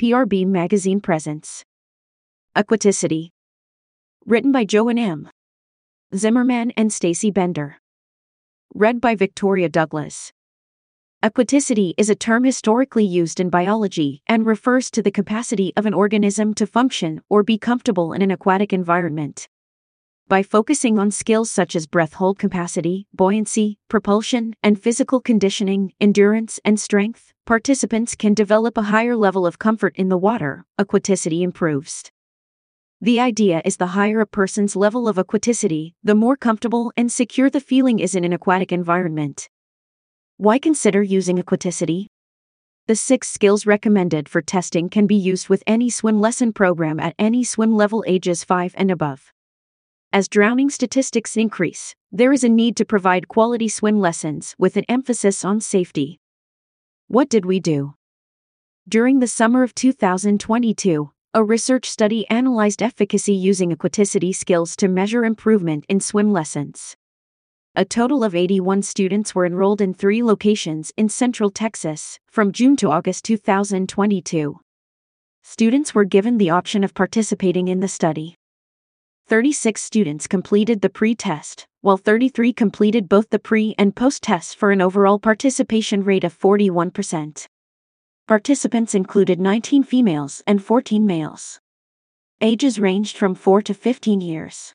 PRB Magazine presents. Aquaticity. Written by Joan M. Zimmerman and Stacey Bender. Read by Victoria Douglas. Aquaticity is a term historically used in biology and refers to the capacity of an organism to function or be comfortable in an aquatic environment. By focusing on skills such as breath hold capacity, buoyancy, propulsion, and physical conditioning, endurance, and strength, participants can develop a higher level of comfort in the water. Aquaticity improves. The idea is the higher a person's level of aquaticity, the more comfortable and secure the feeling is in an aquatic environment. Why consider using aquaticity? The six skills recommended for testing can be used with any swim lesson program at any swim level ages 5 and above. As drowning statistics increase, there is a need to provide quality swim lessons with an emphasis on safety. What did we do? During the summer of 2022, a research study analyzed efficacy using aquaticity skills to measure improvement in swim lessons. A total of 81 students were enrolled in three locations in Central Texas from June to August 2022. Students were given the option of participating in the study. 36 students completed the pre test, while 33 completed both the pre and post tests for an overall participation rate of 41%. Participants included 19 females and 14 males. Ages ranged from 4 to 15 years.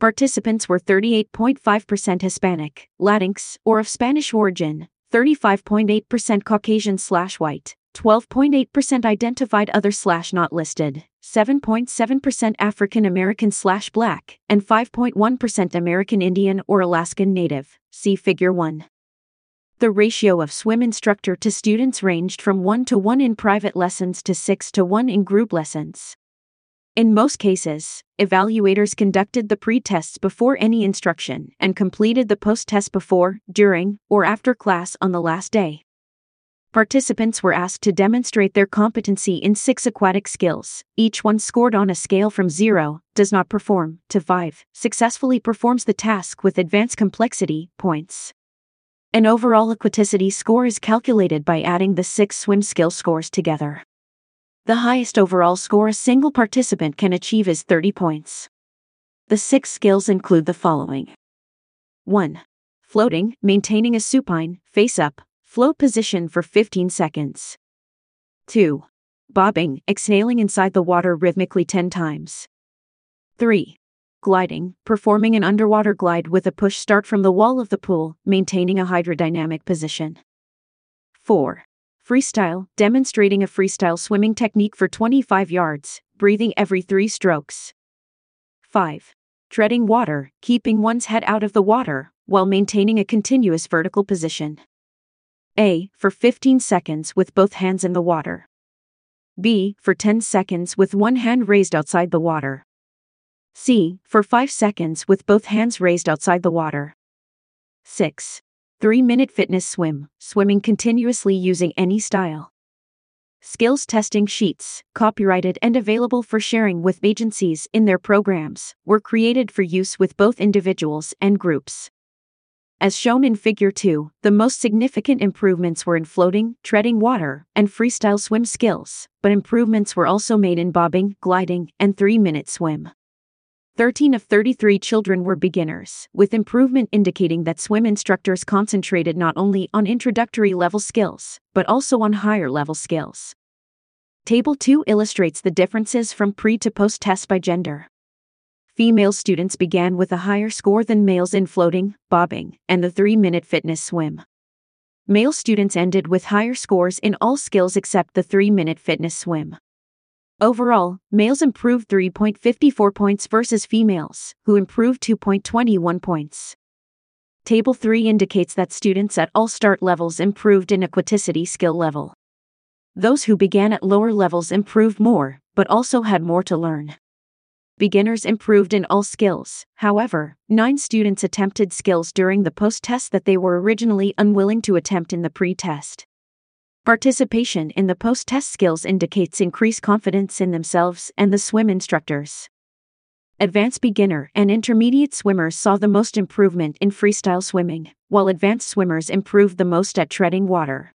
Participants were 38.5% Hispanic, Latinx, or of Spanish origin, 35.8% Caucasian slash white, 12.8% identified other slash not listed, 7.7% African American slash black, and 5.1% American Indian or Alaskan Native. See Figure 1. The ratio of swim instructor to students ranged from 1 to 1 in private lessons to 6 to 1 in group lessons. In most cases, evaluators conducted the pre tests before any instruction and completed the post test before, during, or after class on the last day. Participants were asked to demonstrate their competency in six aquatic skills, each one scored on a scale from 0, does not perform, to 5, successfully performs the task with advanced complexity, points. An overall aquaticity score is calculated by adding the six swim skill scores together. The highest overall score a single participant can achieve is 30 points. The six skills include the following 1. Floating, maintaining a supine, face up, float position for 15 seconds. 2. Bobbing, exhaling inside the water rhythmically 10 times. 3. Gliding, performing an underwater glide with a push start from the wall of the pool, maintaining a hydrodynamic position. 4. Freestyle, demonstrating a freestyle swimming technique for 25 yards, breathing every three strokes. 5. Treading water, keeping one's head out of the water, while maintaining a continuous vertical position. A. For 15 seconds with both hands in the water. B. For 10 seconds with one hand raised outside the water. C. For 5 seconds with both hands raised outside the water. 6. 3 minute fitness swim, swimming continuously using any style. Skills testing sheets, copyrighted and available for sharing with agencies in their programs, were created for use with both individuals and groups. As shown in Figure 2, the most significant improvements were in floating, treading water, and freestyle swim skills, but improvements were also made in bobbing, gliding, and 3 minute swim. 13 of 33 children were beginners, with improvement indicating that swim instructors concentrated not only on introductory level skills, but also on higher level skills. Table 2 illustrates the differences from pre to post test by gender. Female students began with a higher score than males in floating, bobbing, and the 3 minute fitness swim. Male students ended with higher scores in all skills except the 3 minute fitness swim. Overall, males improved 3.54 points versus females, who improved 2.21 points. Table 3 indicates that students at all start levels improved in aquaticity skill level. Those who began at lower levels improved more, but also had more to learn. Beginners improved in all skills, however, nine students attempted skills during the post test that they were originally unwilling to attempt in the pre test. Participation in the post test skills indicates increased confidence in themselves and the swim instructors. Advanced beginner and intermediate swimmers saw the most improvement in freestyle swimming, while advanced swimmers improved the most at treading water.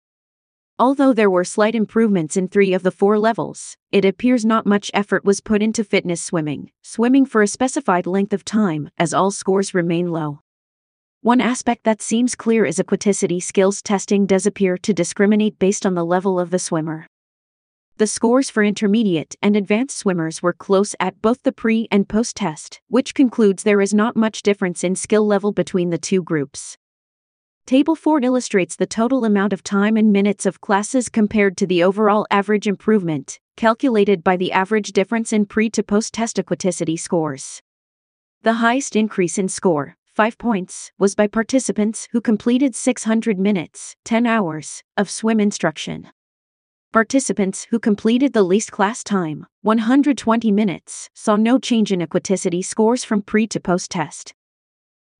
Although there were slight improvements in three of the four levels, it appears not much effort was put into fitness swimming, swimming for a specified length of time, as all scores remain low. One aspect that seems clear is aquaticity skills testing does appear to discriminate based on the level of the swimmer. The scores for intermediate and advanced swimmers were close at both the pre and post test, which concludes there is not much difference in skill level between the two groups. Table 4 illustrates the total amount of time and minutes of classes compared to the overall average improvement, calculated by the average difference in pre to post test aquaticity scores. The highest increase in score, 5 points, was by participants who completed 600 minutes, 10 hours, of swim instruction. Participants who completed the least class time, 120 minutes, saw no change in aquaticity scores from pre to post test.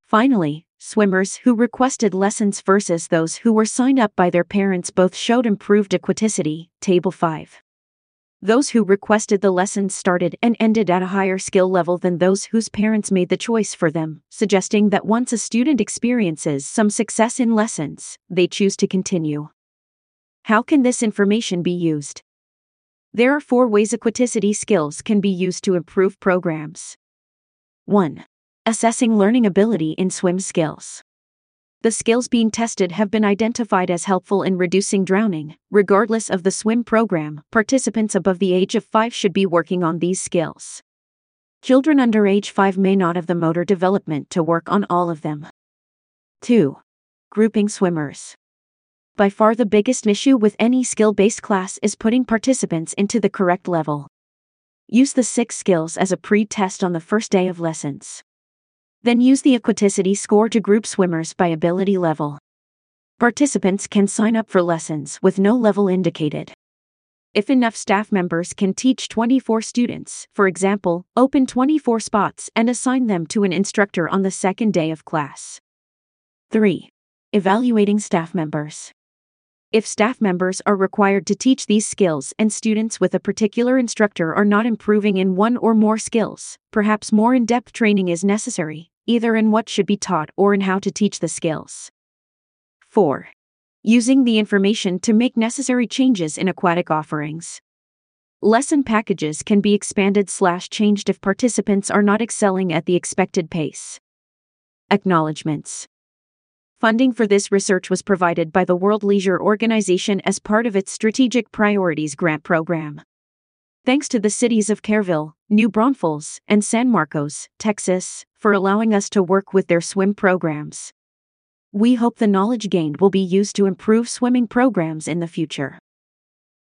Finally, swimmers who requested lessons versus those who were signed up by their parents both showed improved aquaticity, Table 5. Those who requested the lessons started and ended at a higher skill level than those whose parents made the choice for them, suggesting that once a student experiences some success in lessons, they choose to continue. How can this information be used? There are four ways aquaticity skills can be used to improve programs. 1. Assessing learning ability in swim skills. The skills being tested have been identified as helpful in reducing drowning. Regardless of the swim program, participants above the age of 5 should be working on these skills. Children under age 5 may not have the motor development to work on all of them. 2. Grouping swimmers. By far the biggest issue with any skill based class is putting participants into the correct level. Use the six skills as a pre test on the first day of lessons. Then use the aquaticity score to group swimmers by ability level. Participants can sign up for lessons with no level indicated. If enough staff members can teach 24 students, for example, open 24 spots and assign them to an instructor on the second day of class. 3. Evaluating staff members. If staff members are required to teach these skills and students with a particular instructor are not improving in one or more skills, perhaps more in depth training is necessary either in what should be taught or in how to teach the skills. 4. Using the information to make necessary changes in aquatic offerings. Lesson packages can be expanded slash changed if participants are not excelling at the expected pace. Acknowledgements. Funding for this research was provided by the World Leisure Organization as part of its Strategic Priorities Grant Program. Thanks to the cities of Kerrville, New Braunfels, and San Marcos, Texas, for allowing us to work with their swim programs. We hope the knowledge gained will be used to improve swimming programs in the future.